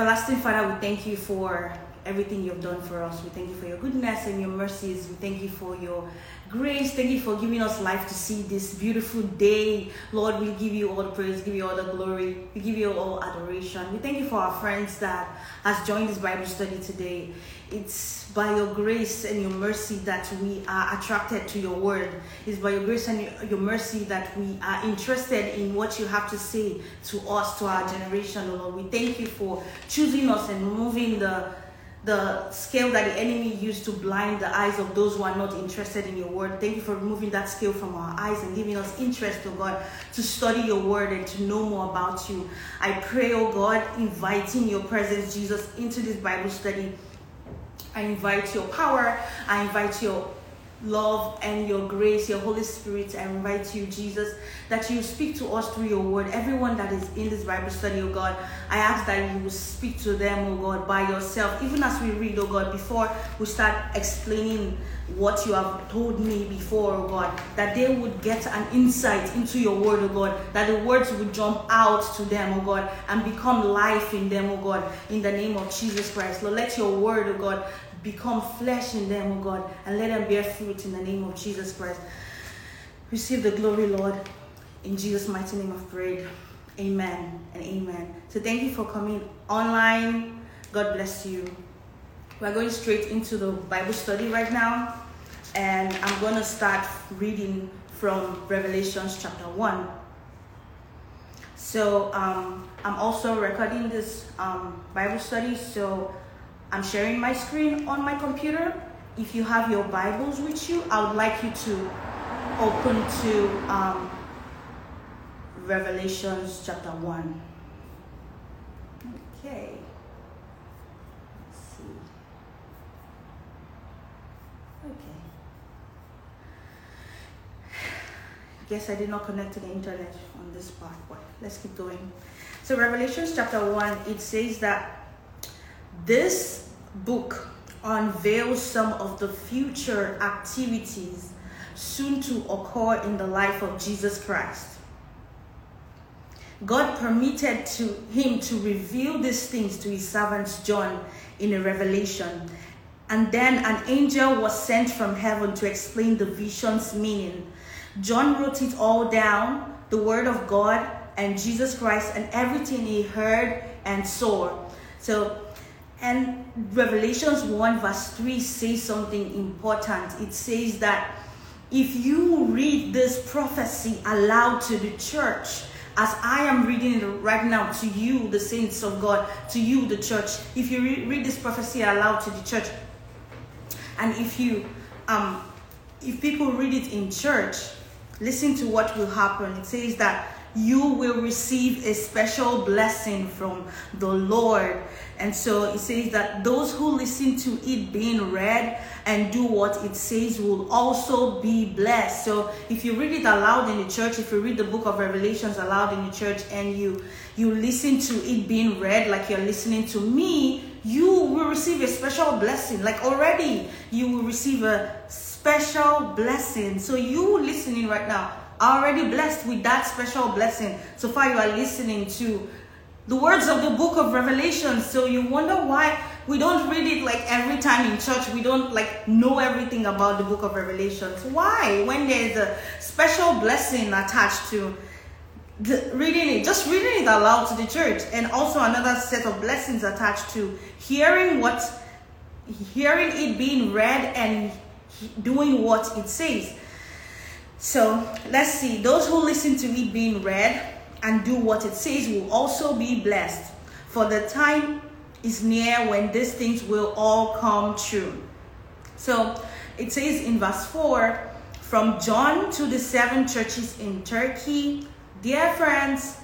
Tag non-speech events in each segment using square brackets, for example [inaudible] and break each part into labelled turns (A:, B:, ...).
A: Everlasting Father, we thank you for everything you've done for us. We thank you for your goodness and your mercies. We thank you for your grace. Thank you for giving us life to see this beautiful day. Lord, we give you all the praise, give you all the glory, we give you all adoration. We thank you for our friends that has joined this Bible study today. It's by your grace and your mercy that we are attracted to your word. It's by your grace and your mercy that we are interested in what you have to say to us, to our generation, Lord. We thank you for choosing us and moving the the scale that the enemy used to blind the eyes of those who are not interested in your word. Thank you for removing that scale from our eyes and giving us interest, oh God, to study your word and to know more about you. I pray, oh God, inviting your presence, Jesus, into this Bible study. I invite your power, I invite your love and your grace, your Holy Spirit. I invite you, Jesus, that you speak to us through your word. Everyone that is in this Bible study, oh God, I ask that you will speak to them, oh God, by yourself. Even as we read, oh God, before we start explaining what you have told me before, oh God, that they would get an insight into your word, oh God, that the words would jump out to them, oh God, and become life in them, oh God, in the name of Jesus Christ. Lord, let your word, oh God, become flesh in them, oh God, and let them bear fruit in the name of Jesus Christ. Receive the glory, Lord. In Jesus' mighty name I've. Amen and amen. So thank you for coming online. God bless you. We're going straight into the Bible study right now. And I'm going to start reading from Revelations chapter 1. So um, I'm also recording this um, Bible study. So I'm sharing my screen on my computer. If you have your Bibles with you, I would like you to open to um, Revelations chapter 1. Okay. See. Okay. Guess I did not connect to the internet on this part, but let's keep going. So, Revelations chapter 1, it says that this book unveils some of the future activities soon to occur in the life of Jesus Christ. God permitted to him to reveal these things to his servant John in a revelation. And then an angel was sent from heaven to explain the vision's meaning. John wrote it all down, the word of God and Jesus Christ and everything he heard and saw. So and Revelations 1 verse 3 says something important. It says that if you read this prophecy aloud to the church, as I am reading it right now to you, the saints of God, to you, the church, if you re- read this prophecy aloud to the church, and if you, um, if people read it in church, listen to what will happen. It says that you will receive a special blessing from the Lord. And so it says that those who listen to it being read and do what it says will also be blessed. So if you read it aloud in the church, if you read the book of Revelations aloud in the church and you you listen to it being read like you're listening to me, you will receive a special blessing. Like already you will receive a special blessing. So you listening right now are already blessed with that special blessing. So far, you are listening to the words of the book of Revelation. So you wonder why we don't read it like every time in church. We don't like know everything about the book of Revelations. Why? When there's a special blessing attached to the, reading it, just reading it aloud to the church, and also another set of blessings attached to hearing what, hearing it being read and doing what it says. So let's see. Those who listen to it being read and do what it says will also be blessed. For the time is near when these things will all come true. So it says in verse 4 from John to the seven churches in Turkey, dear friends,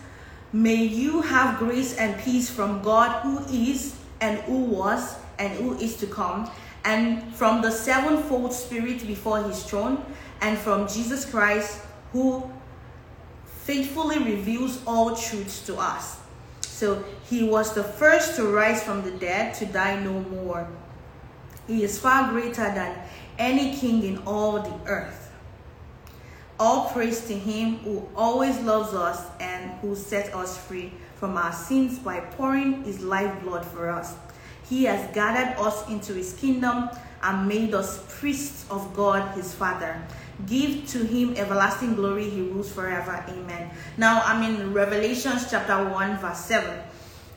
A: may you have grace and peace from God who is and who was and who is to come, and from the sevenfold Spirit before his throne and from Jesus Christ, who faithfully reveals all truths to us. So he was the first to rise from the dead, to die no more. He is far greater than any king in all the earth. All praise to him who always loves us and Who set us free from our sins by pouring his lifeblood for us. He has gathered us into his kingdom and made us priests of God his Father. Give to him everlasting glory. He rules forever. Amen. Now I'm in Revelations chapter 1, verse 7.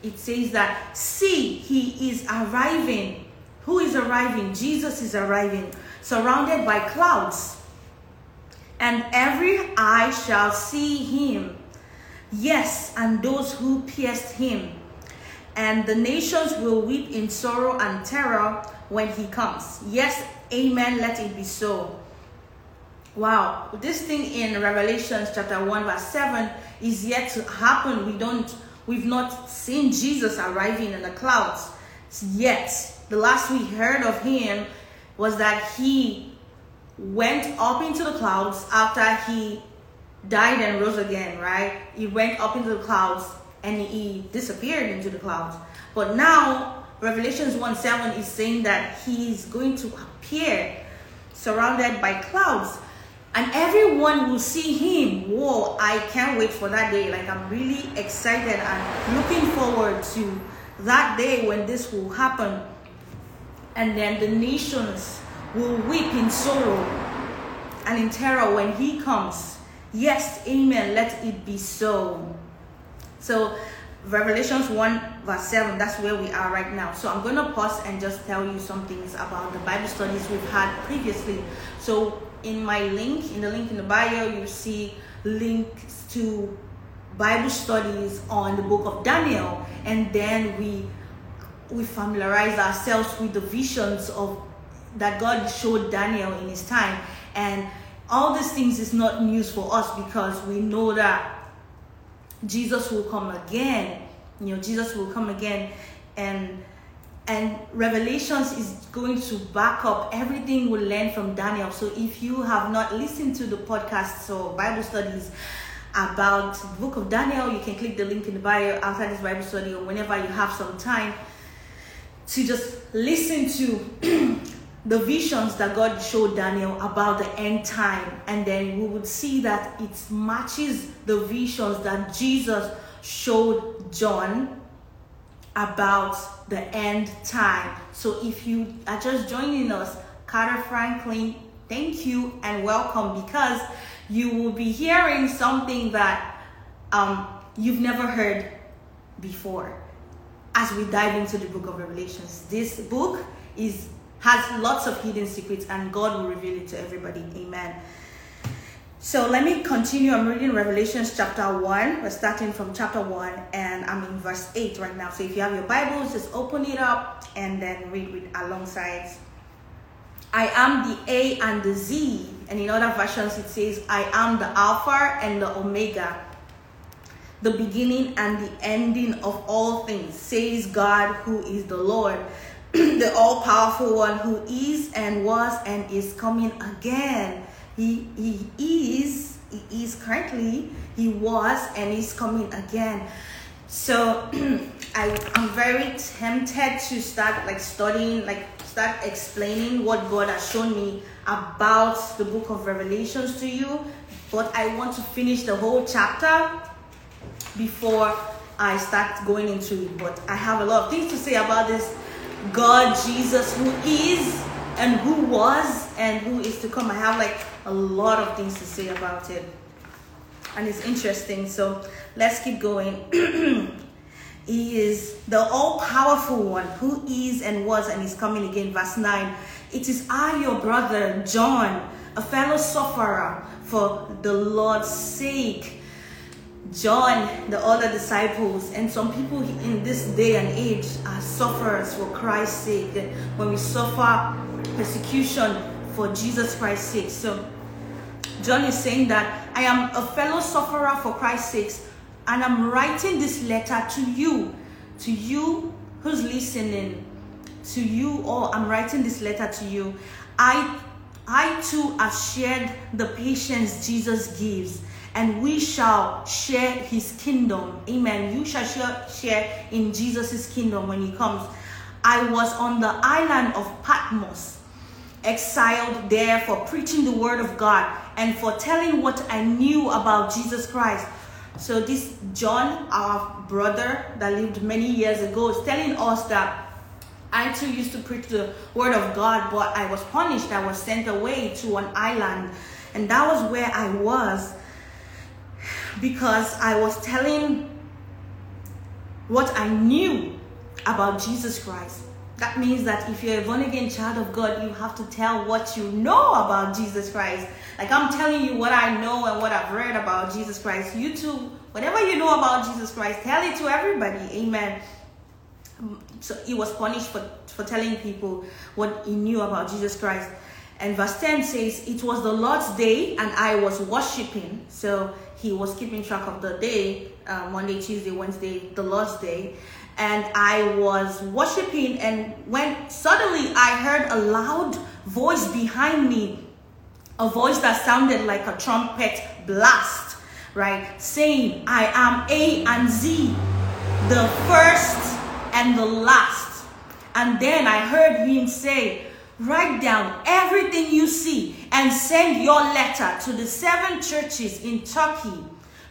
A: It says that, See, he is arriving. Who is arriving? Jesus is arriving, surrounded by clouds. And every eye shall see him. Yes, and those who pierced him. And the nations will weep in sorrow and terror when he comes. Yes, amen. Let it be so. Wow, this thing in Revelations chapter 1 verse 7 is yet to happen. We don't we've not seen Jesus arriving in the clouds yet. The last we heard of him was that he went up into the clouds after he died and rose again, right? He went up into the clouds and he disappeared into the clouds. But now Revelations 1 7 is saying that he's going to appear surrounded by clouds and everyone will see him. Whoa, I can't wait for that day. Like, I'm really excited and looking forward to that day when this will happen. And then the nations will weep in sorrow and in terror when he comes. Yes, amen. Let it be so. So, Revelations 1, verse 7, that's where we are right now. So, I'm going to pause and just tell you some things about the Bible studies we've had previously. So, in my link, in the link in the bio, you see links to Bible studies on the book of Daniel, and then we we familiarize ourselves with the visions of that God showed Daniel in his time. And all these things is not news for us because we know that Jesus will come again. You know, Jesus will come again and and revelations is going to back up everything we learn from daniel. So if you have not listened to the podcasts or bible studies about the book of daniel you can click the link in the bio outside this bible study or whenever you have some time to just listen to [clears throat] the visions that god showed daniel about the end time. And then we would see that it matches the visions that jesus showed john about the end time. So if you are just joining us, Carter Franklin, thank you and welcome because you will be hearing something that um, you've never heard before as we dive into the book of Revelations. This book is has lots of hidden secrets and God will reveal it to everybody. Amen. So let me continue. I'm reading Revelations chapter 1. We're starting from chapter 1 and I'm in verse 8 right now. So if you have your Bibles, just open it up and then read with alongside. I am the A and the Z. And in other versions, it says, I am the Alpha and the Omega, the beginning and the ending of all things, says God, who is the Lord, [clears throat] the all powerful one, who is and was and is coming again. He, he is, he is currently, he was, and he's coming again. So [clears throat] I, I'm very tempted to start like studying, like start explaining what God has shown me about the book of Revelations to you. But I want to finish the whole chapter before I start going into it. But I have a lot of things to say about this God, Jesus, who is and who was and who is to come. I have like a lot of things to say about it. And it's interesting. So let's keep going. [clears throat] he is the all powerful one who is and was and is coming again. Verse 9. It is I, your brother, John, a fellow sufferer for the Lord's sake. John, the other disciples, and some people in this day and age are sufferers for Christ's sake. When we suffer persecution for Jesus Christ's sake. So John is saying that I am a fellow sufferer for Christ's sake, and I'm writing this letter to you, to you who's listening, to you all. I'm writing this letter to you. I, I too have shared the patience Jesus gives, and we shall share His kingdom. Amen. You shall share, share in Jesus' kingdom when He comes. I was on the island of Patmos exiled there for preaching the word of God and for telling what I knew about Jesus Christ. So this John, our brother that lived many years ago, is telling us that I too used to preach the word of God, but I was punished. I was sent away to an island, and that was where I was because I was telling what I knew about Jesus Christ. That means that if you're a born again child of God, you have to tell what you know about Jesus Christ. Like I'm telling you what I know and what I've read about Jesus Christ. You too, whatever you know about Jesus Christ, tell it to everybody. Amen. So he was punished for, for telling people what he knew about Jesus Christ. And verse 10 says, It was the Lord's day and I was worshiping. So he was keeping track of the day uh, Monday, Tuesday, Wednesday, the Lord's day and I was worshiping, and when suddenly I heard a loud voice behind me, a voice that sounded like a trumpet blast, right? Saying, I am A and Z, the first and the last. And then I heard him say, Write down everything you see and send your letter to the seven churches in Turkey,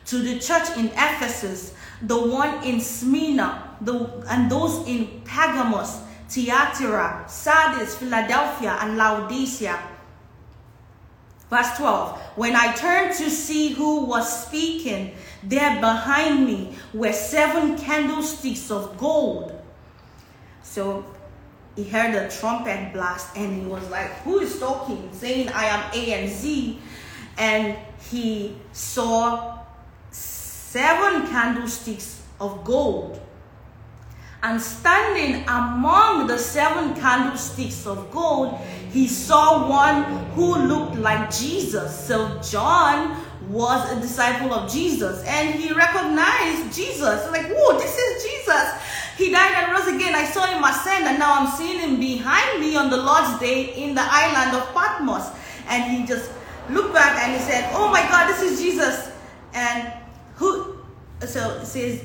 A: to the church in Ephesus, the one in Smyrna, the, and those in Pergamos, Thyatira, Sardis, Philadelphia, and Laodicea. Verse 12 When I turned to see who was speaking, there behind me were seven candlesticks of gold. So he heard a trumpet blast and he was like, Who is talking? Saying, I am A and Z. And he saw seven candlesticks of gold and standing among the seven candlesticks of gold, he saw one who looked like Jesus. So John was a disciple of Jesus and he recognized Jesus. Like, whoa, this is Jesus. He died and rose again. I saw him ascend and now I'm seeing him behind me on the Lord's day in the island of Patmos. And he just looked back and he said, Oh my God, this is Jesus. And so it says,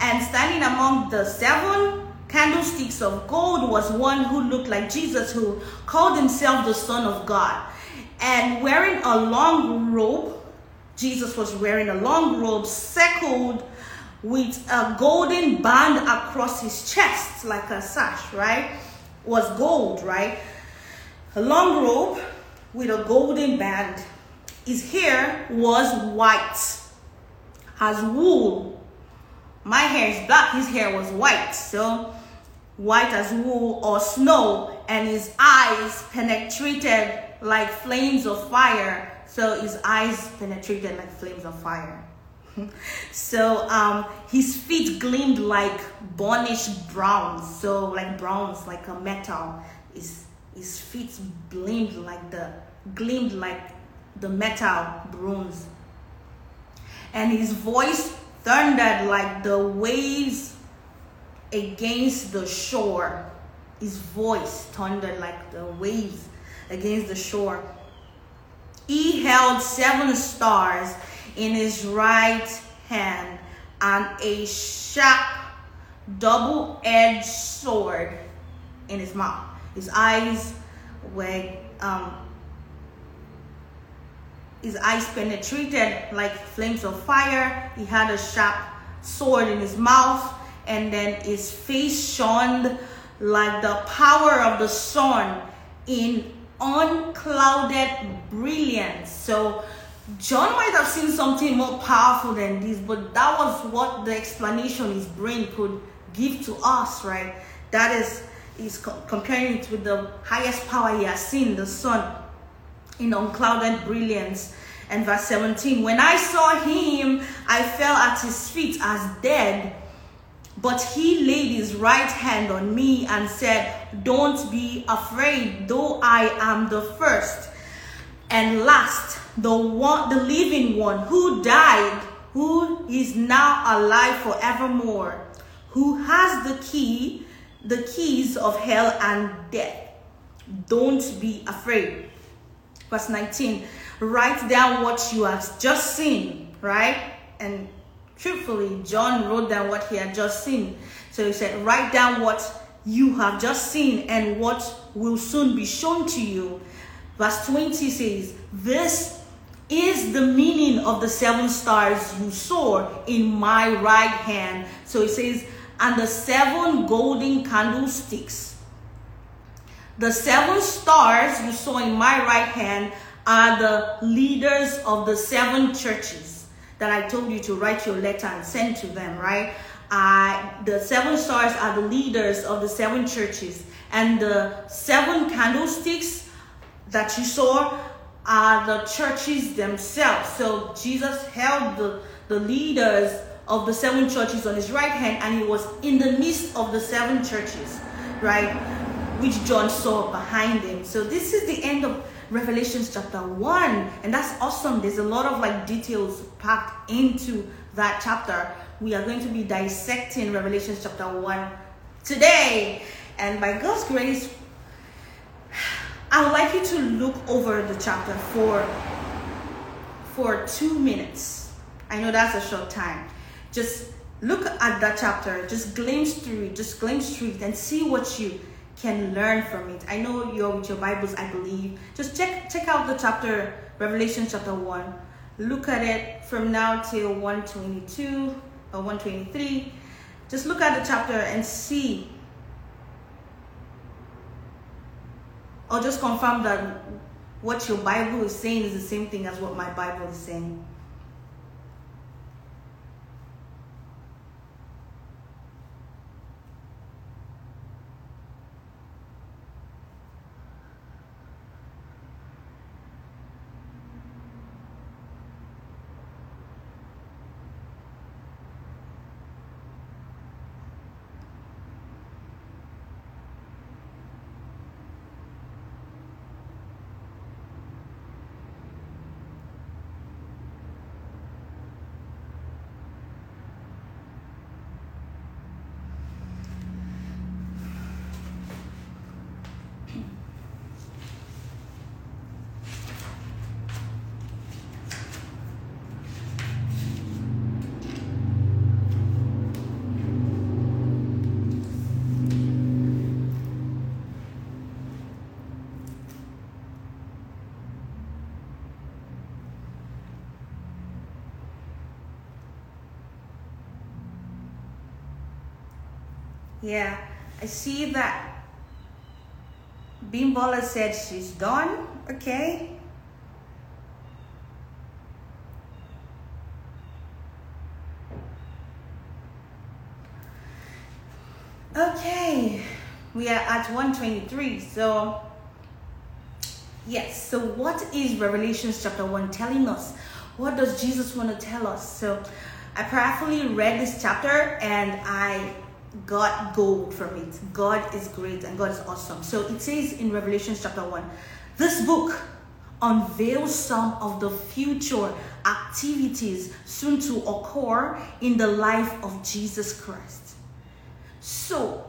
A: and standing among the seven candlesticks of gold was one who looked like Jesus, who called himself the Son of God. And wearing a long robe, Jesus was wearing a long robe circled with a golden band across his chest, like a sash, right? Was gold, right? A long robe with a golden band. His hair was white, has wool my hair is black, his hair was white. So white as wool or snow, and his eyes penetrated like flames of fire. So his eyes penetrated like flames of fire. [laughs] so um, his feet gleamed like burnished browns. So like bronze, like a metal. His his feet gleamed like the gleamed like the metal bronze. And his voice thundered like the waves against the shore. His voice thundered like the waves against the shore. He held seven stars in his right hand and a sharp double edged sword in his mouth. His eyes were um, his eyes penetrated like flames of fire. He had a sharp sword in his mouth, and then his face shone like the power of the sun in unclouded brilliance. So, John might have seen something more powerful than this, but that was what the explanation his brain could give to us, right? That is, he's comparing it with the highest power he has seen, the sun in unclouded brilliance. And verse 17, when I saw him, I fell at his feet as dead. But he laid his right hand on me and said, Don't be afraid, though I am the first and last, the one the living one who died, who is now alive forevermore, who has the key, the keys of hell and death. Don't be afraid. Verse 19 Write down what you have just seen, right? And truthfully, John wrote down what he had just seen. So he said, Write down what you have just seen and what will soon be shown to you. Verse 20 says, This is the meaning of the seven stars you saw in my right hand. So it says, and the seven golden candlesticks. The seven stars you saw in my right hand are the leaders of the seven churches that I told you to write your letter and send to them, right? Uh, the seven stars are the leaders of the seven churches, and the seven candlesticks that you saw are the churches themselves. So Jesus held the, the leaders of the seven churches on his right hand, and he was in the midst of the seven churches, right? Which John saw behind him. So this is the end of Revelations chapter 1, and that's awesome. There's a lot of like details packed into that chapter. We are going to be dissecting Revelations chapter 1 today, and by God's grace, I would like you to look over the chapter for for two minutes. I know that's a short time. Just look at that chapter, just glimpse through it, just glimpse through it and see what you can learn from it. I know you're with your Bibles, I believe. Just check check out the chapter, Revelation chapter 1. Look at it from now till 122 or uh, 123. Just look at the chapter and see or just confirm that what your Bible is saying is the same thing as what my Bible is saying. Yeah, I see that Bimbola said she's done. Okay. Okay, we are at 123. So, yes, so what is Revelations chapter 1 telling us? What does Jesus want to tell us? So, I prayerfully read this chapter and I got gold from it. God is great and God is awesome. So it says in Revelation chapter 1 this book unveils some of the future activities soon to occur in the life of Jesus Christ. So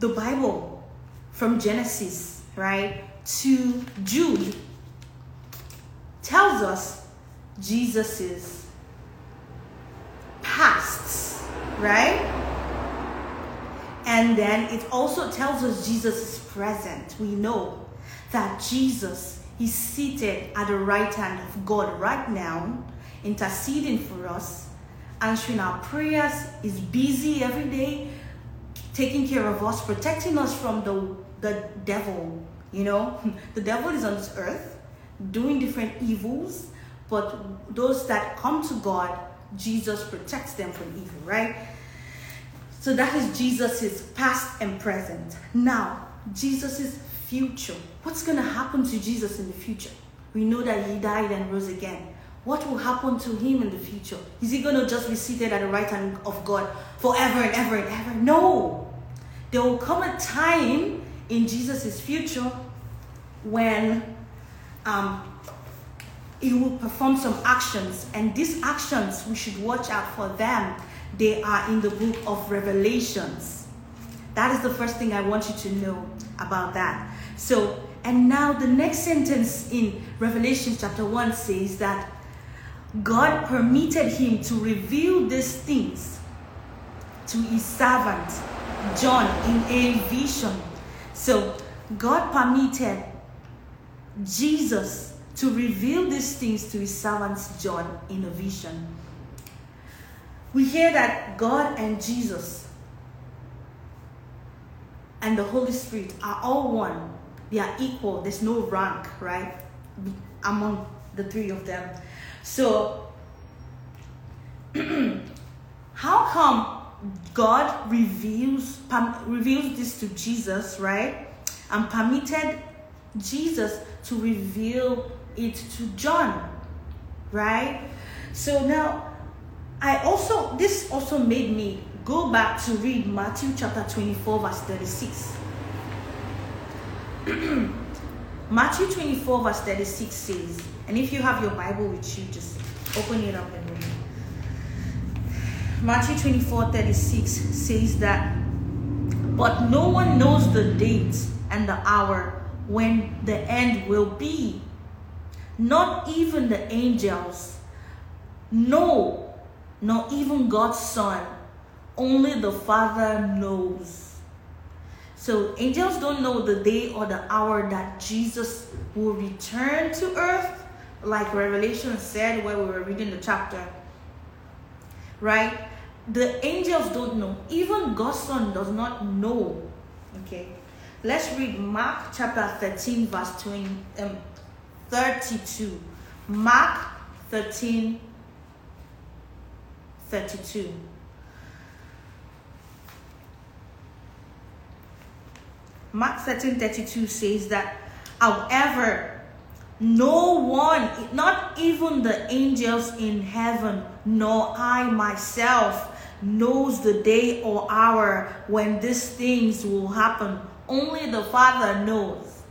A: the Bible from Genesis, right, to Jude tells us Jesus's past, right? And then it also tells us Jesus is present. We know that Jesus is seated at the right hand of God right now, interceding for us, answering our prayers, is busy every day, taking care of us, protecting us from the, the devil. You know, [laughs] the devil is on this earth doing different evils, but those that come to God, Jesus protects them from evil, right? So that is Jesus' past and present. Now, Jesus' future. What's going to happen to Jesus in the future? We know that he died and rose again. What will happen to him in the future? Is he going to just be seated at the right hand of God forever and ever and ever? No. There will come a time in Jesus' future when um, he will perform some actions, and these actions we should watch out for them they are in the book of Revelations. That is the first thing I want you to know about that. So, and now the next sentence in Revelation chapter 1 says that God permitted him to reveal these things to his servant John in a vision. So, God permitted Jesus to reveal these things to his servants John in a vision. We hear that God and Jesus and the Holy Spirit are all one. They are equal. There's no rank, right? Among the three of them. So, [clears throat] how come God reveals reveals this to Jesus, right? And permitted Jesus to reveal it to John, right? So now I also this also made me go back to read Matthew chapter 24 verse 36. [clears throat] Matthew 24 verse 36 says, and if you have your Bible with you, just open it up and read. Matthew 24 36 says that, but no one knows the date and the hour when the end will be. Not even the angels. No, not even God's Son. Only the Father knows. So angels don't know the day or the hour that Jesus will return to earth, like Revelation said where we were reading the chapter. Right? The angels don't know. Even God's Son does not know. Okay. Let's read Mark chapter 13, verse 20, um, 32. Mark 13, 32. Mark 13, 32 says that, however, no one, not even the angels in heaven, nor I myself, knows the day or hour when these things will happen. Only the Father knows.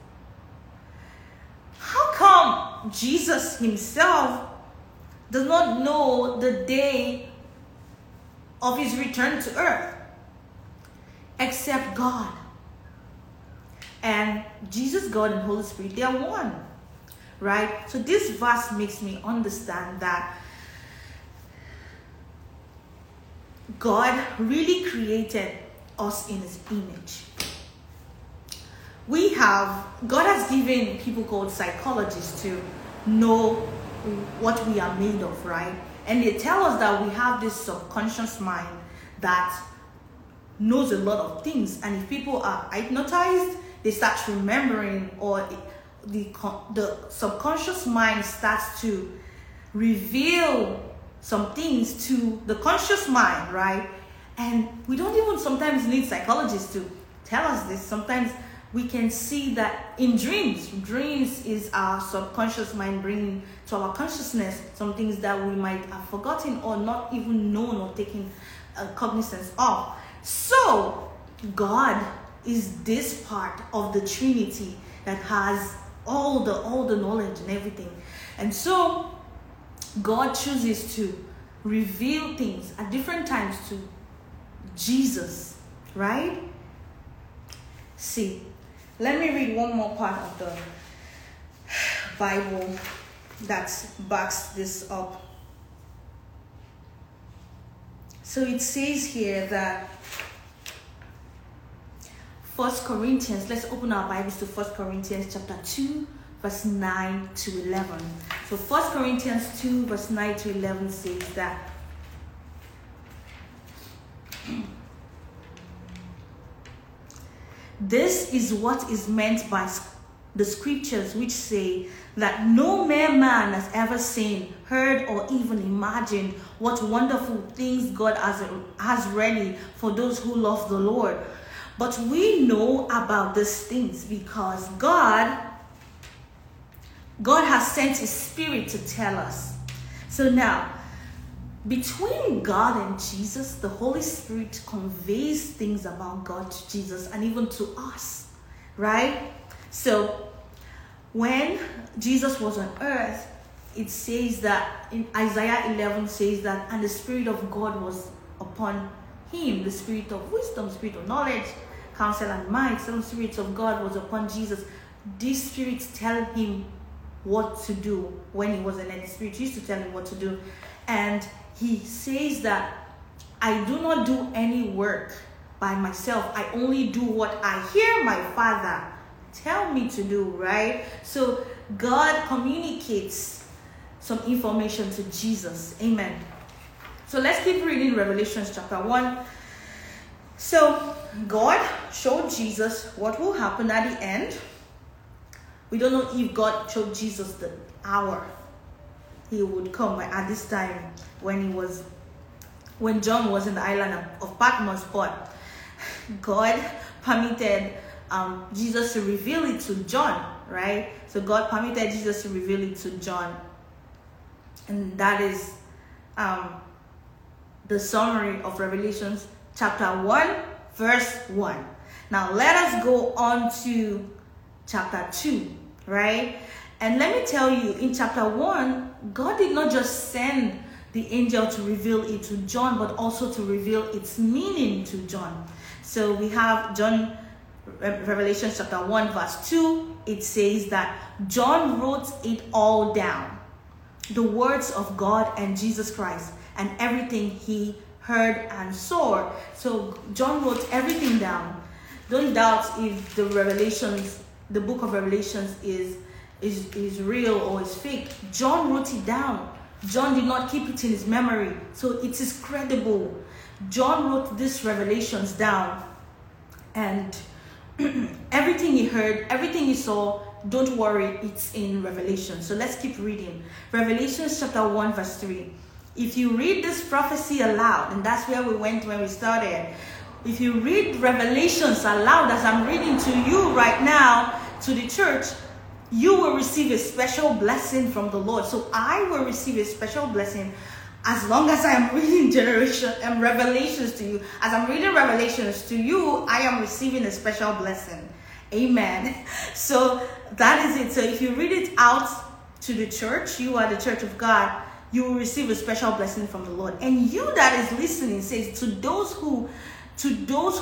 A: How come Jesus himself does not know the day of his return to earth? Except God. And Jesus, God, and Holy Spirit, they are one. Right? So this verse makes me understand that God really created us in his image. We have, God has given people called psychologists to know what we are made of, right? And they tell us that we have this subconscious mind that knows a lot of things. And if people are hypnotized, they start remembering, or the, the subconscious mind starts to reveal some things to the conscious mind, right? And we don't even sometimes need psychologists to tell us this. Sometimes we can see that in dreams, dreams is our subconscious mind bringing to our consciousness some things that we might have forgotten or not even known or taken uh, cognizance of. So, God is this part of the Trinity that has all the all the knowledge and everything. And so God chooses to reveal things at different times to Jesus, right? See, let me read one more part of the Bible that backs this up. So it says here that First Corinthians, let's open our Bibles to First Corinthians chapter 2, verse 9 to 11. So First Corinthians 2, verse 9 to 11 says that [clears throat] this is what is meant by the scriptures which say that no mere man has ever seen, heard, or even imagined what wonderful things God has, has ready for those who love the Lord. But we know about these things because God God has sent his spirit to tell us. So now, between God and Jesus, the Holy Spirit conveys things about God to Jesus and even to us, right? So, when Jesus was on earth, it says that in Isaiah 11 says that, and the Spirit of God was upon him, the Spirit of wisdom, Spirit of knowledge, counsel, and might. Some spirits of God was upon Jesus. These spirits tell him what to do when he was in the spirit used to tell him what to do and he says that i do not do any work by myself i only do what i hear my father tell me to do right so God communicates some information to Jesus. Amen. So let's keep reading Revelations chapter 1. So God showed Jesus what will happen at the end. We don't know if God showed Jesus the hour he would come at this time when he was when John was in the island of, Patmos, but God permitted um, Jesus to reveal it to John, right? So God permitted Jesus to reveal it to John, and that is um, the summary of Revelations chapter one, verse one. Now let us go on to chapter two, right? And let me tell you, in chapter 1, God did not just send the angel to reveal it to John, but also to reveal its meaning to John. So we have John, Revelation chapter 1, verse 2. It says that John wrote it all down the words of God and Jesus Christ and everything he heard and saw. So John wrote everything down. Don't doubt if the Revelations, the book of Revelations is is, is real or is fake. John wrote it down. John did not keep it in his memory. So it is credible. John wrote these revelations down. And [clears throat] everything he heard, everything he saw, don't worry, it's in Revelation. So let's keep reading. Revelation chapter 1, verse 3. If you read this prophecy aloud, and that's where we went when we started. If you read Revelations aloud, as I'm reading to you right now, to the church, you will receive a special blessing from the Lord. So I will receive a special blessing as long as I am reading [laughs] generation and revelations to you. As I'm reading revelations to you, I am receiving a special blessing. Amen. [laughs] So that is it. So if you read it out to the church, you are the church of God, you will receive a special blessing from the Lord. And you that is listening says to those who to those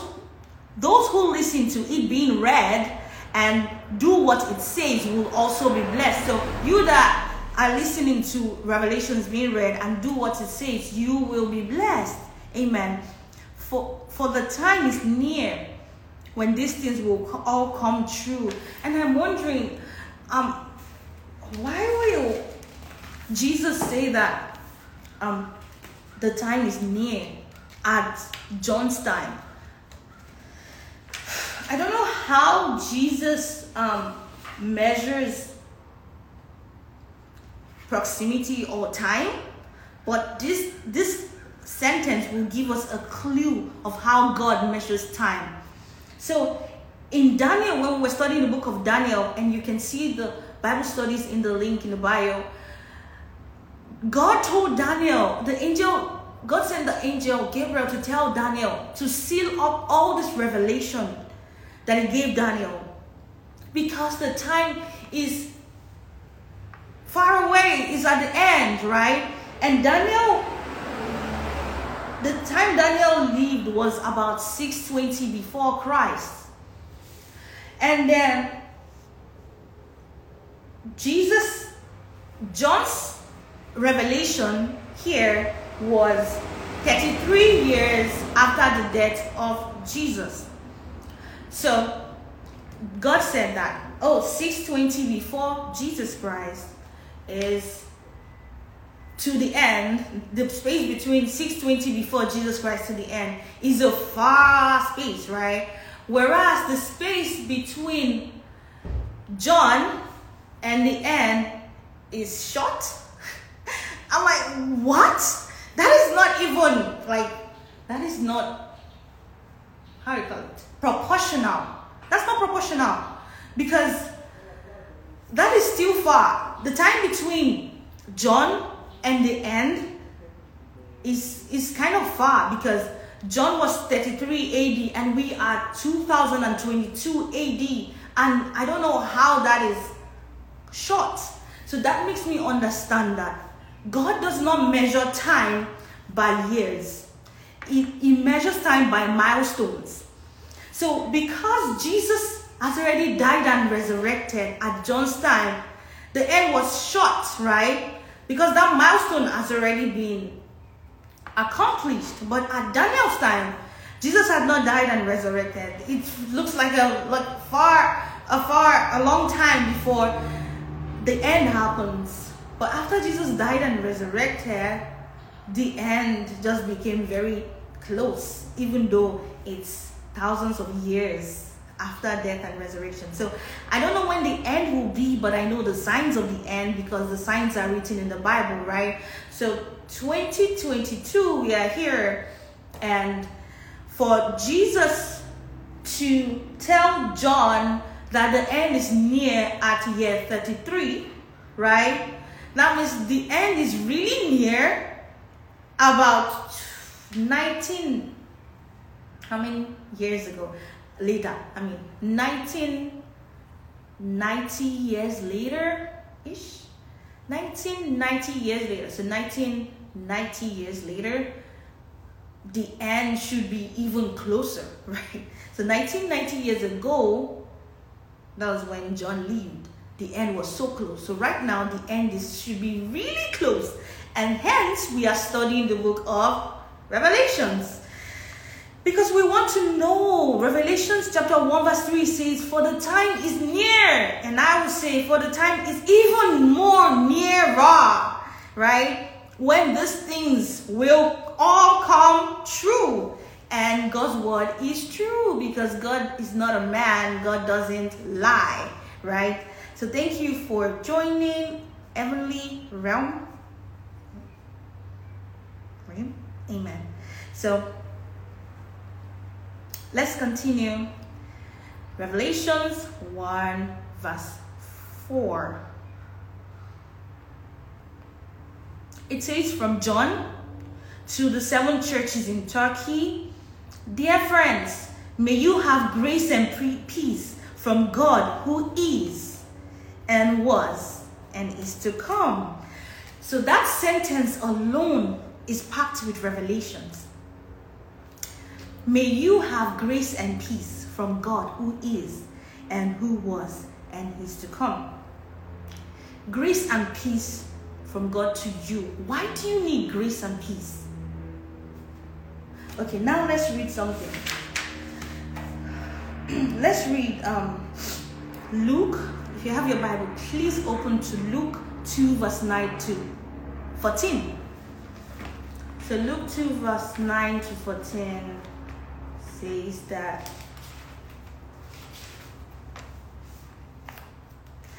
A: those who listen to it being read and do what it says, will also be blessed. So, you that are listening to Revelations being read and do what it says, you will be blessed. Amen. For, for the time is near when these things will all come true. And I'm wondering, um, why will Jesus say that um, the time is near at John's time? I don't know how Jesus um, measures proximity or time, but this this sentence will give us a clue of how God measures time. So in Daniel, when we were studying the book of Daniel, and you can see the Bible studies in the link in the bio, God told Daniel, the angel, God sent the angel Gabriel to tell Daniel to seal up all this revelation that he gave Daniel. Because the time is far away, is at the end, right? And Daniel, the time Daniel lived was about 620 before Christ. And then Jesus, John's revelation here was 33 years after the death of Jesus. So God said that, oh, 620 before Jesus Christ is to the end, the space between 620 before Jesus Christ to the end is a far space, right? Whereas the space between John and the end is short. [laughs] I'm like, what? That is not even like, that is not, how do you call it? proportional. That's not proportional because that is still far. The time between John and the end is is kind of far because John was 33 AD and we are 2022 AD and I don't know how that is short. So that makes me understand that God does not measure time by years. He, he measures time by milestones. So, because Jesus has already died and resurrected at John's time, the end was short, right? Because that milestone has already been accomplished. But at Daniel's time, Jesus had not died and resurrected. It looks like a like far, a far, a long time before the end happens. But after Jesus died and resurrected, the end just became very close, even though it's thousands of years after death and resurrection. So I don't know when the end will be, but I know the signs of the end because the signs are written in the Bible, right? So 2022, we are here, and for Jesus to tell John that the end is near at year 33, right? That means the end is really near about 19, how many years ago? Later, I mean, 1990 years later ish. 1990 years later, so 1990 years later, the end should be even closer, [laughs] right? So 1990 years ago, that was when John lived. The end was so close. So right now, the end is should be really close, and hence we are studying the book of Revelations. Because we want to know. Revelations chapter 1, verse 3 says, For the time is near. And I would say, For the time is even more nearer. Right? When these things will all come true. And God's word is true because God is not a man, God doesn't lie, right? So thank you for joining Heavenly Realm. Amen. So let's continue. Revelations 1, verse 4. It says from John to the seven churches in Turkey Dear friends, may you have grace and peace from God who is and was and is to come. So that sentence alone is packed with revelations. May you have grace and peace from God who is and who was and is to come. Grace and peace from God to you. Why do you need grace and peace? Okay, now let's read something. [clears throat] let's read um, Luke. If you have your Bible, please open to Luke 2, verse 9 to 14. So Luke 2, verse 9 to 14 says that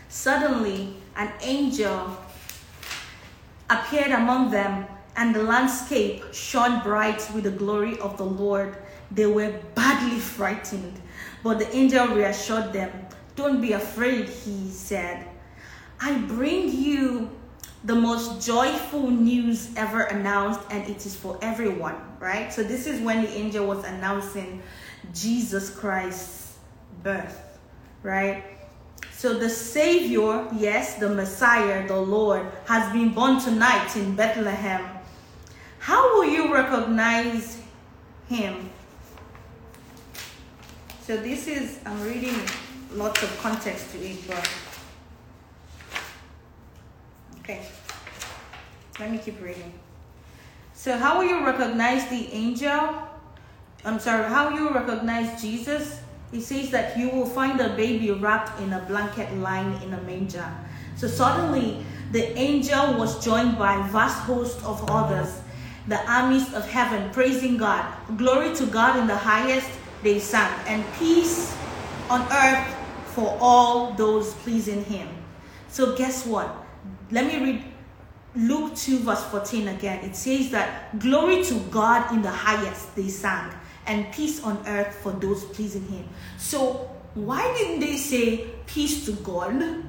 A: suddenly an angel appeared among them and the landscape shone bright with the glory of the Lord. They were badly frightened, but the angel reassured them. Don't be afraid, he said. I bring you the most joyful news ever announced, and it is for everyone, right? So, this is when the angel was announcing Jesus Christ's birth, right? So the Savior, yes, the Messiah, the Lord, has been born tonight in Bethlehem how will you recognize him? So this is, I'm reading lots of context to it, but okay. Let me keep reading. So how will you recognize the angel? I'm sorry, how will you recognize Jesus? He says that you will find a baby wrapped in a blanket lying in a manger. So suddenly the angel was joined by vast host of others the armies of heaven praising God. Glory to God in the highest, they sang, and peace on earth for all those pleasing Him. So, guess what? Let me read Luke 2, verse 14 again. It says that glory to God in the highest, they sang, and peace on earth for those pleasing Him. So, why didn't they say peace to God?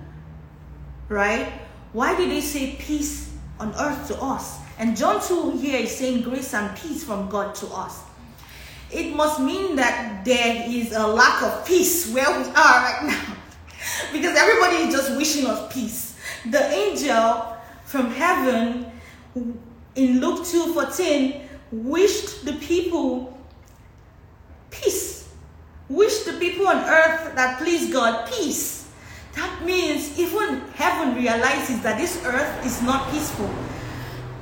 A: Right? Why did they say peace on earth to us? And John 2 here is saying grace and peace from God to us. It must mean that there is a lack of peace where we are right now. [laughs] because everybody is just wishing us peace. The angel from heaven in Luke 2 14 wished the people peace. Wished the people on earth that please God peace. That means even heaven realizes that this earth is not peaceful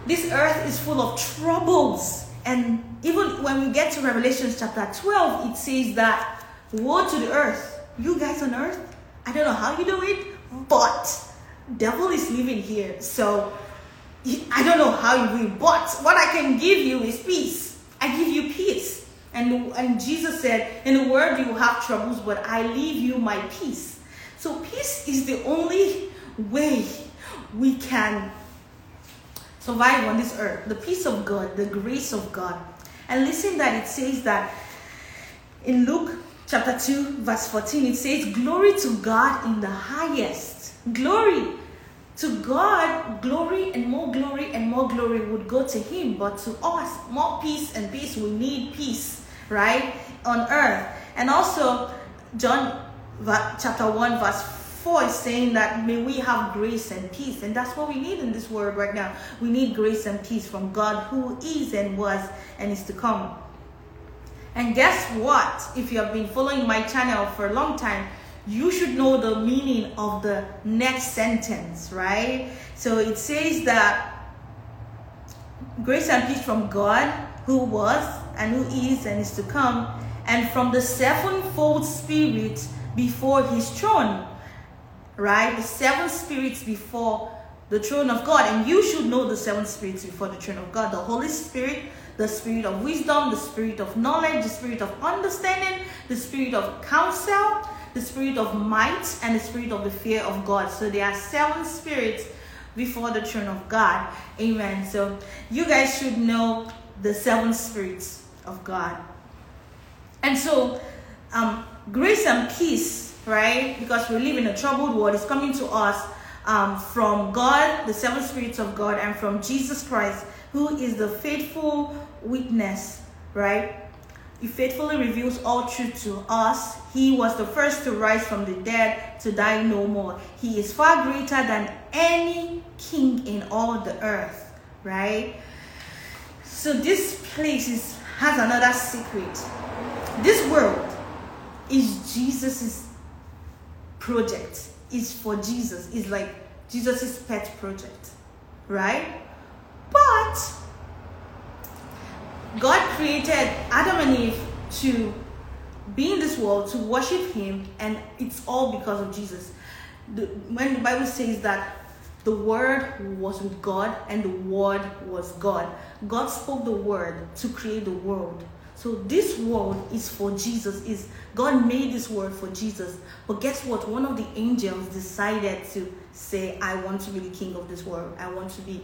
A: this earth is full of troubles. And even when we get to Revelation chapter 12, it says that woe to the earth. You guys on earth, I don't know how you do it, but devil is living here. So I don't know how you will, but what I can give you is peace. I give you peace. And, and Jesus said, In the world you have troubles, but I leave you my peace. So peace is the only way we can survive on this earth. The peace of God, the grace of God. And listen that it says that in Luke chapter 2, verse 14, it says, Glory to God in the highest. Glory to God, glory and more glory and more glory would go to Him, but to us, more peace and peace. We need peace, right, on earth. And also, John chapter 1, verse 4 is saying that may we have grace and peace. And that's what we need in this world right now. We need grace and peace from God who is and was and is to come. And guess what? If you have been following my channel for a long time, you should know the meaning of the next sentence, right? So it says that grace and peace from God, who was and who is and is to come, and from the sevenfold spirit before his throne, right? The seven spirits before the throne of God. And you should know the seven spirits before the throne of God the Holy Spirit, the spirit of wisdom, the spirit of knowledge, the spirit of understanding, the spirit of counsel, the spirit of might, and the spirit of the fear of God. So there are seven spirits before the throne of God. Amen. So you guys should know the seven spirits of God. And so, um, grace and peace, right? Because we live in a troubled world, is coming to us um, from God, the seven spirits of God, and from Jesus Christ, who is the faithful witness, right? He faithfully reveals all truth to us. He was the first to rise from the dead to die no more. He is far greater than any king in all the earth, right? So this place is, has another secret. This world is Jesus's project. Is for Jesus. Is like Jesus's pet project, right? But God created Adam and Eve to be in this world, to worship Him, and it's all because of Jesus. The, when the Bible says that the Word was with God and the Word was God, God spoke the Word to create the world. So this world is for Jesus. Is God made this world for Jesus? But guess what? One of the angels decided to say, "I want to be the king of this world. I want to be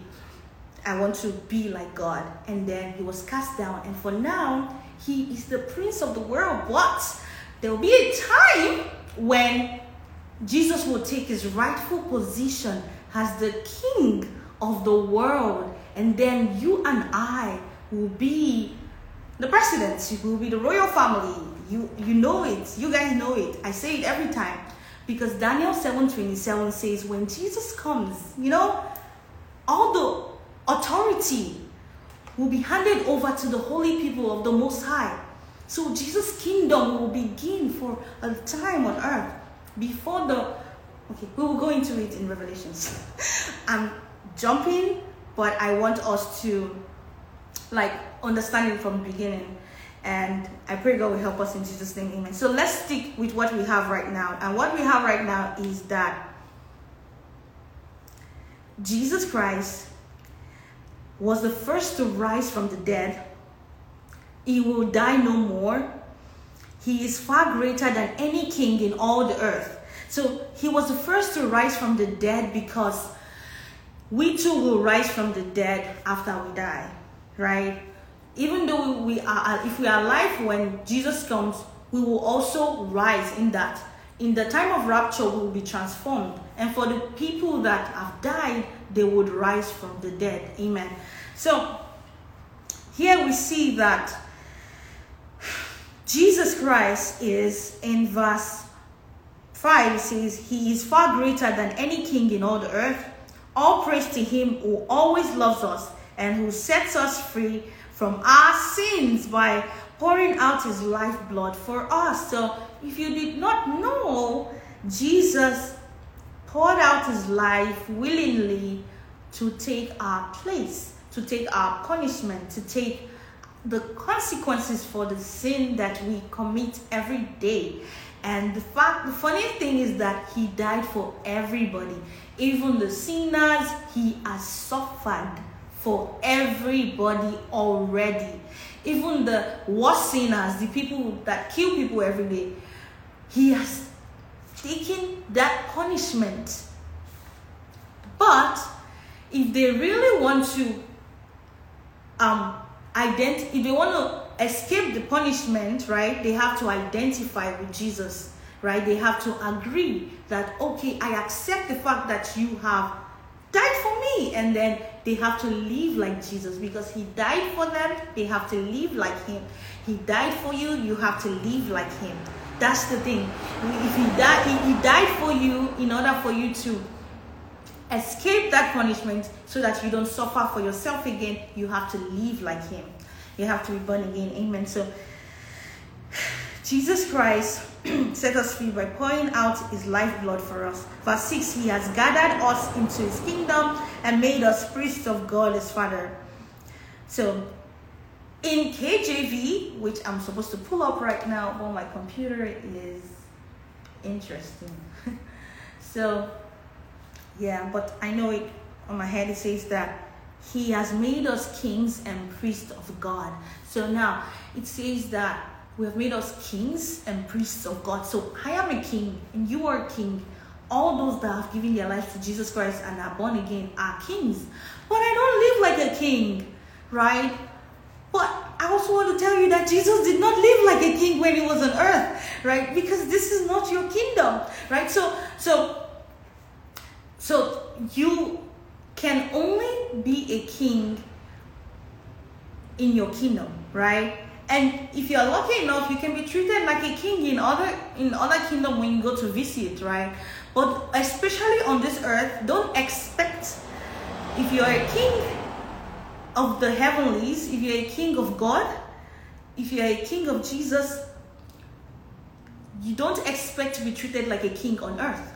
A: I want to be like God. And then he was cast down. And for now, he is the prince of the world. But there will be a time when Jesus will take his rightful position as the king of the world. And then you and I will be the presidents. You will be the royal family. You, you know it. You guys know it. I say it every time. Because Daniel 7.27 says, when Jesus comes, you know, all the authority will be handed over to the holy people of the Most High. So Jesus' kingdom will begin for a time on earth before the. Okay, we will go into it in Revelations. [laughs] I'm jumping, but I want us to like understand it from the beginning. And I pray God will help us in Jesus' name. Amen. So let's stick with what we have right now. And what we have right now is that Jesus Christ was the first to rise from the dead. He will die no more. He is far greater than any king in all the earth. So he was the first to rise from the dead because we too will rise from the dead after we die, right? Even though we are, if we are alive when Jesus comes, we will also rise in that. In the time of rapture, we will be transformed. And for the people that have died, they would rise from the dead. Amen. So here we see that Jesus Christ is in verse 5 it says, He is far greater than any king in all the earth. All praise to Him who always loves us and who sets us free from our sins by pouring out His lifeblood for us. So if you did not know, Jesus poured out His life willingly to take our place, to take our punishment, to take the consequences for the sin that we commit every day. And the fact, the funny thing is that he died for everybody, even the sinners. He has suffered for everybody already, even the worst sinners, the people that kill people every day. He has taken that punishment. But if they really want to um ident- if they want to escape the punishment, right, they have to identify with Jesus, right? They have to agree that, okay, I accept the fact that you have died for me. And then they have to live like Jesus because he died for them. They have to live like him. He died for you, you have to live like him. That's the thing. If he died, he, he died for you in order for you to escape that punishment so that you don't suffer for yourself again. You have to live like Him. You have to be born again. Amen. So, Jesus Christ [clears throat] set us free by pouring out His lifeblood for us. Verse 6 He has gathered us into His kingdom and made us priests of God His Father. So, in KJV, which I'm supposed to pull up right now, but my computer is interesting. [laughs] so, yeah, but I know it on my head. It says that He has made us kings and priests of God. So now it says that we have made us kings and priests of God. So I am a king and you are a king. All those that have given their lives to Jesus Christ and are born again are kings. But I don't live like a king, right? But I also want to tell you that Jesus did not live like a king when he was on earth, right? Because this is not your kingdom, right? So, so so you can only be a king in your kingdom, right? And if you're lucky enough, you can be treated like a king in other in other kingdom when you go to visit, right? But especially on this earth, don't expect if you're a king of the heavenlies, if you're a king of God, if you're a king of Jesus, you don't expect to be treated like a king on earth.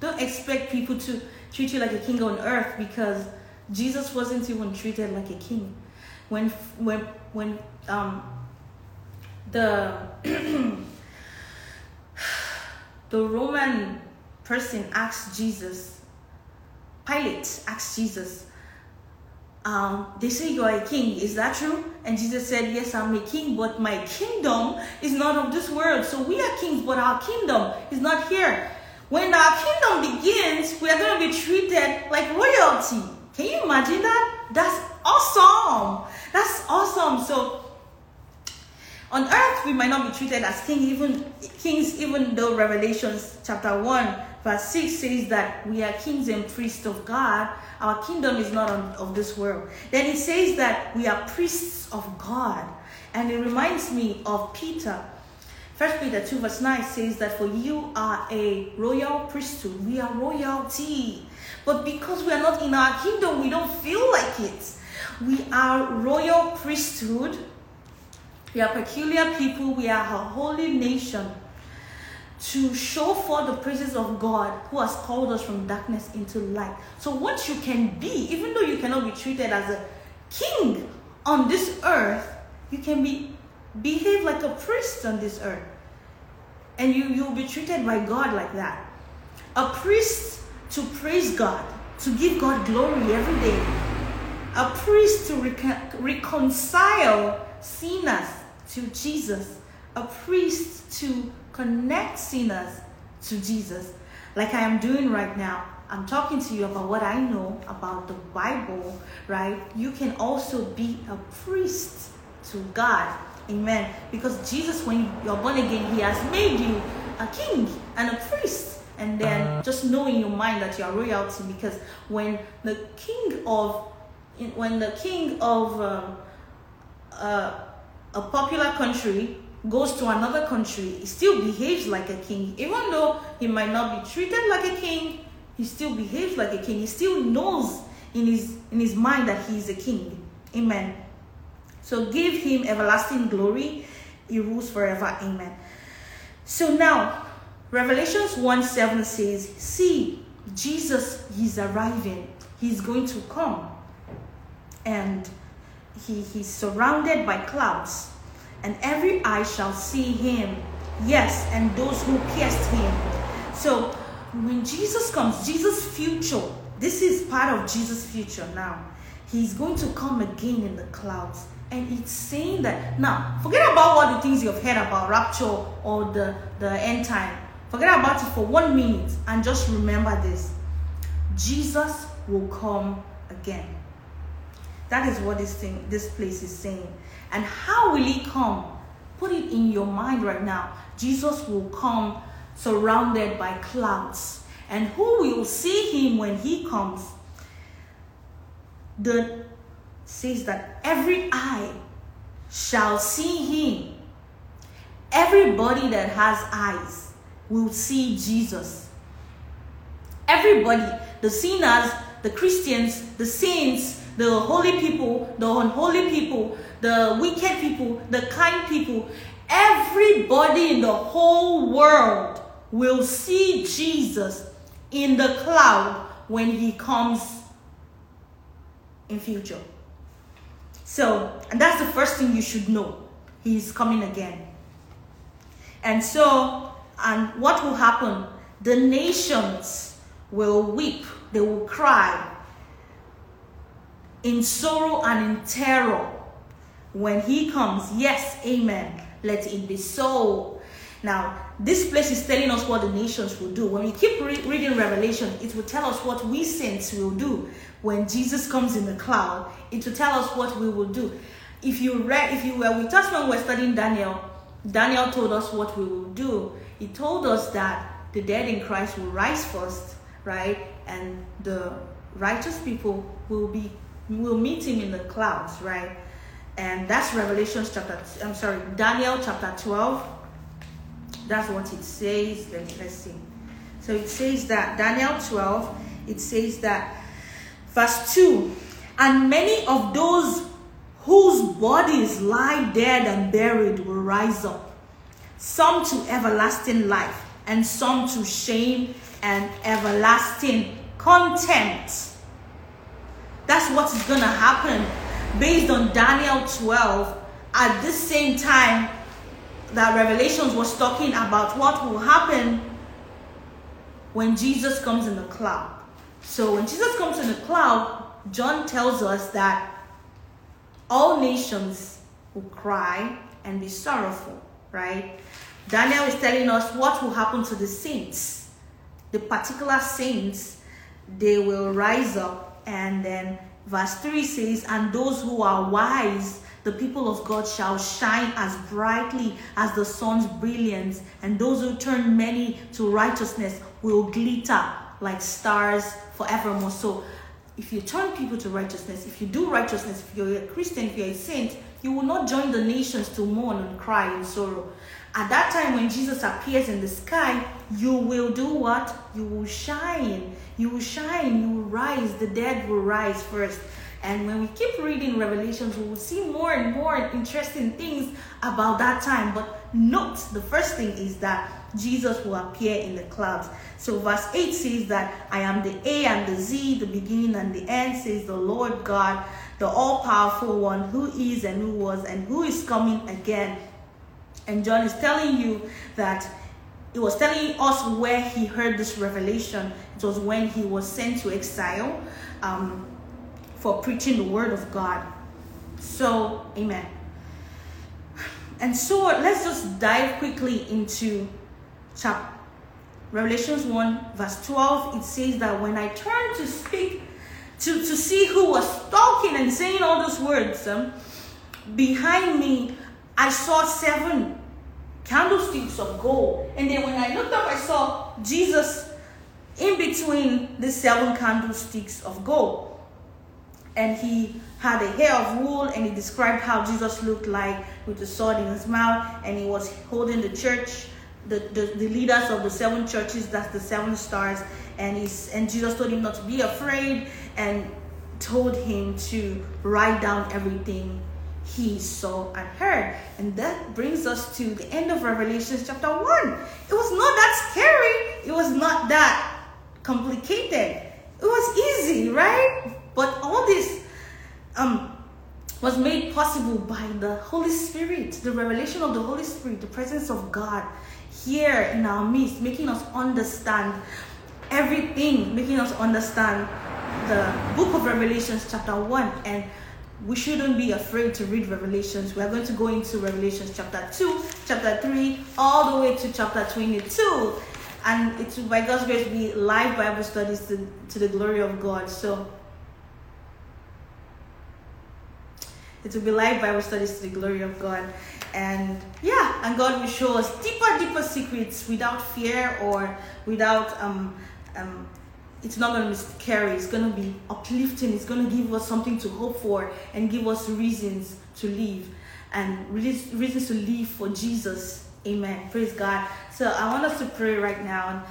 A: Don't expect people to treat you like a king on earth because Jesus wasn't even treated like a king. When when when um the [clears throat] the Roman person asked Jesus, Pilate asked Jesus, um, they say you are a king. Is that true? And Jesus said, Yes, I'm a king, but my kingdom is not of this world. So we are kings, but our kingdom is not here. When our kingdom begins, we are going to be treated like royalty. Can you imagine that? That's awesome. That's awesome. So on earth we might not be treated as king even kings even though revelations chapter 1 verse 6 says that we are kings and priests of god our kingdom is not of this world then it says that we are priests of god and it reminds me of peter First Peter 2 verse 9 says that for you are a royal priesthood. We are royalty. But because we are not in our kingdom, we don't feel like it. We are royal priesthood. We are peculiar people. We are a holy nation to show forth the praises of God who has called us from darkness into light. So, what you can be, even though you cannot be treated as a king on this earth, you can be behave like a priest on this earth. And you, you'll be treated by God like that. A priest to praise God, to give God glory every day. A priest to recon- reconcile sinners to Jesus. A priest to connect sinners to Jesus. Like I am doing right now. I'm talking to you about what I know about the Bible, right? You can also be a priest to God Amen. Because Jesus, when you're born again, He has made you a king and a priest. And then uh-huh. just know in your mind that you are royalty. Because when the king of when the king of um, uh, a popular country goes to another country, he still behaves like a king. Even though he might not be treated like a king, he still behaves like a king. He still knows in his in his mind that he is a king. Amen. So give him everlasting glory. He rules forever. Amen. So now, Revelations 1 7 says, See, Jesus is arriving. He's going to come. And he, he's surrounded by clouds, and every eye shall see him. Yes, and those who pierced him. So when Jesus comes, Jesus' future, this is part of Jesus' future now. He's going to come again in the clouds. And it's saying that now, forget about all the things you've heard about rapture or the, the end time. Forget about it for one minute and just remember this. Jesus will come again. That is what this thing, this place is saying. And how will he come? Put it in your mind right now. Jesus will come surrounded by clouds. And who will see him when he comes? The says that every eye shall see him. Everybody that has eyes will see Jesus. Everybody, the sinners, the Christians, the saints, the holy people, the unholy people, the wicked people, the kind people, everybody in the whole world will see Jesus in the cloud when he comes in future. So, and that's the first thing you should know. He's coming again. And so, and what will happen? The nations will weep, they will cry in sorrow and in terror when he comes. Yes, amen. Let it be so. Now, this place is telling us what the nations will do. When we keep re- reading Revelation, it will tell us what we saints will do when Jesus comes in the cloud. It will tell us what we will do. If you read, if you were with us when we were studying Daniel, Daniel told us what we will do. He told us that the dead in Christ will rise first, right? And the righteous people will be will meet him in the clouds, right? And that's Revelation chapter. I'm sorry, Daniel chapter 12 that's what it says. Let, let's see. So it says that Daniel 12, it says that verse 2 and many of those whose bodies lie dead and buried will rise up, some to everlasting life, and some to shame and everlasting contempt. That's what is going to happen based on Daniel 12. At the same time, that Revelations was talking about what will happen when Jesus comes in the cloud. So when Jesus comes in the cloud, John tells us that all nations will cry and be sorrowful, right? Daniel is telling us what will happen to the saints. The particular saints, they will rise up, and then verse 3 says, And those who are wise the people of God shall shine as brightly as the sun's brilliance, and those who turn many to righteousness will glitter like stars forevermore. So, if you turn people to righteousness, if you do righteousness, if you're a Christian, if you're a saint, you will not join the nations to mourn and cry in sorrow. At that time, when Jesus appears in the sky, you will do what? You will shine. You will shine. You will rise. The dead will rise first. And when we keep reading Revelations, we will see more and more interesting things about that time. But note the first thing is that Jesus will appear in the clouds. So, verse 8 says that I am the A and the Z, the beginning and the end, says the Lord God, the all powerful one who is and who was and who is coming again. And John is telling you that he was telling us where he heard this revelation. It was when he was sent to exile. Um, for preaching the word of God. So, amen. And so let's just dive quickly into chapter Revelations 1, verse 12. It says that when I turned to speak, to, to see who was talking and saying all those words, um, behind me, I saw seven candlesticks of gold. And then when I looked up, I saw Jesus in between the seven candlesticks of gold and he had a hair of wool and he described how Jesus looked like with a sword in his mouth and he was holding the church the, the, the leaders of the seven churches that's the seven stars and he's and Jesus told him not to be afraid and told him to write down everything he saw and heard. And that brings us to the end of Revelation chapter 1 it was not that scary. It was not that complicated. It was easy right? But all this, um, was made possible by the Holy Spirit, the revelation of the Holy Spirit, the presence of God here in our midst, making us understand everything, making us understand the book of Revelations, chapter 1. And we shouldn't be afraid to read Revelations. We are going to go into Revelations chapter 2, chapter 3, all the way to chapter 22. And it will, by God's grace, be live Bible studies to, to the glory of God. So, it will be live Bible studies to the glory of God. And yeah, and God will show us deeper, deeper secrets without fear or without um um it's not going to be scary. It's going to be uplifting. It's going to give us something to hope for and give us reasons to live and reasons to live for Jesus. Amen. Praise God. So I want us to pray right now.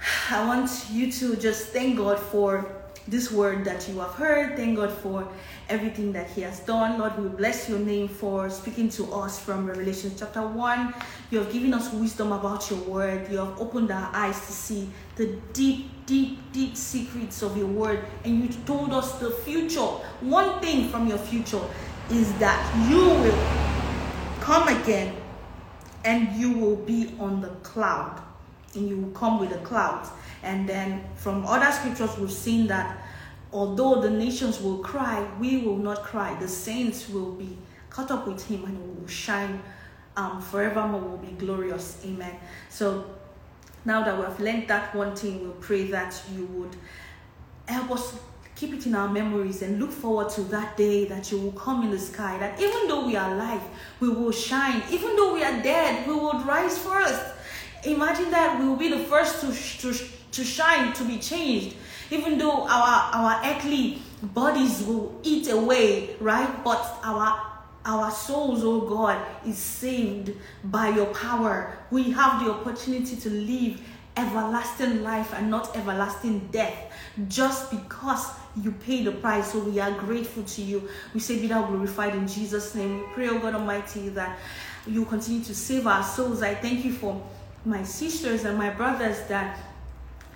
A: [sighs] I want you to just thank God for this word that you have heard. Thank God for everything that He has done. Lord, we bless your name for speaking to us from Revelation chapter 1. You have given us wisdom about your word. You have opened our eyes to see the deep, deep, deep secrets of your word. And you told us the future. One thing from your future is that you will come again and you will be on the cloud. And you will come with the clouds. And then from other scriptures, we've seen that although the nations will cry, we will not cry. The saints will be caught up with him and we will shine um, forevermore, will be glorious. Amen. So now that we have learned that one thing, we'll pray that you would help us keep it in our memories and look forward to that day that you will come in the sky. That even though we are alive, we will shine. Even though we are dead, we will rise first. Imagine that we will be the first to, to, to shine, to be changed even though our our earthly bodies will eat away, right? But our our souls, oh God, is saved by your power. We have the opportunity to live everlasting life and not everlasting death just because you paid the price. So we are grateful to you. We say, Be thou glorified in Jesus' name. We pray, oh God Almighty, that you continue to save our souls. I thank you for my sisters and my brothers that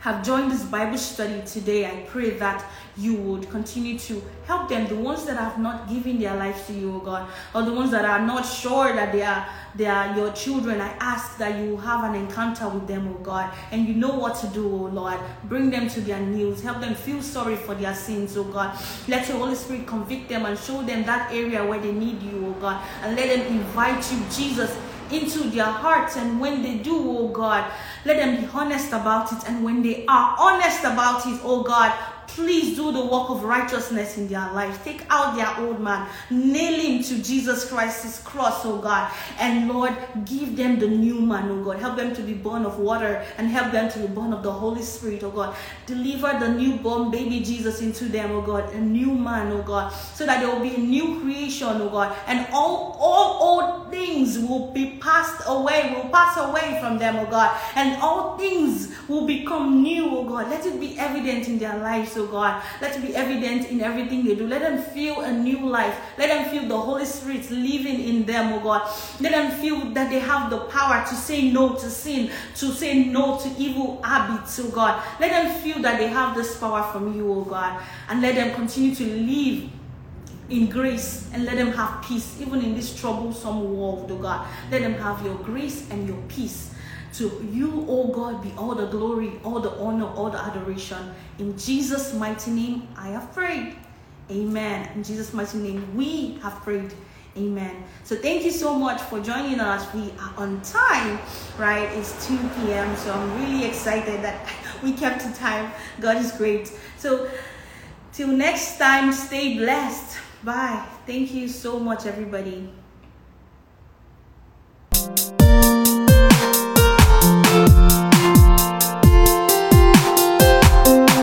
A: have joined this Bible study today, I pray that you would continue to help them, the ones that have not given their lives to you, oh God, or the ones that are not sure that they are they are your children. I ask that you have an encounter with them, oh God, and you know what to do, oh Lord. Bring them to their knees, help them feel sorry for their sins, oh God. Let your Holy Spirit convict them and show them that area where they need you, oh God, and let them invite you, Jesus, into their hearts. And when they do, oh God, let them be honest about it. And when they are honest about it, oh God, Please do the work of righteousness in their life. Take out their old man, nail him to Jesus Christ's cross, oh God. And Lord, give them the new man, oh God. Help them to be born of water and help them to be born of the Holy Spirit, oh God. Deliver the newborn baby Jesus into them, oh God. A new man, oh God. So that there will be a new creation, oh God. And all, all old things will be passed away, will pass away from them, oh God. And all things will become new, oh God. Let it be evident in their lives, oh oh God. Let it be evident in everything they do. Let them feel a new life. Let them feel the Holy Spirit living in them, oh God. Let them feel that they have the power to say no to sin, to say no to evil habits, oh God. Let them feel that they have this power from you, oh God. And let them continue to live in grace and let them have peace even in this troublesome world, oh God. Let them have your grace and your peace to you, oh God, be all the glory, all the honor, all the adoration. In Jesus' mighty name, I have prayed. Amen. In Jesus' mighty name, we have prayed. Amen. So thank you so much for joining us. We are on time, right? It's 2 p.m. So I'm really excited that [laughs] we kept the time. God is great. So till next time, stay blessed. Bye. Thank you so much, everybody.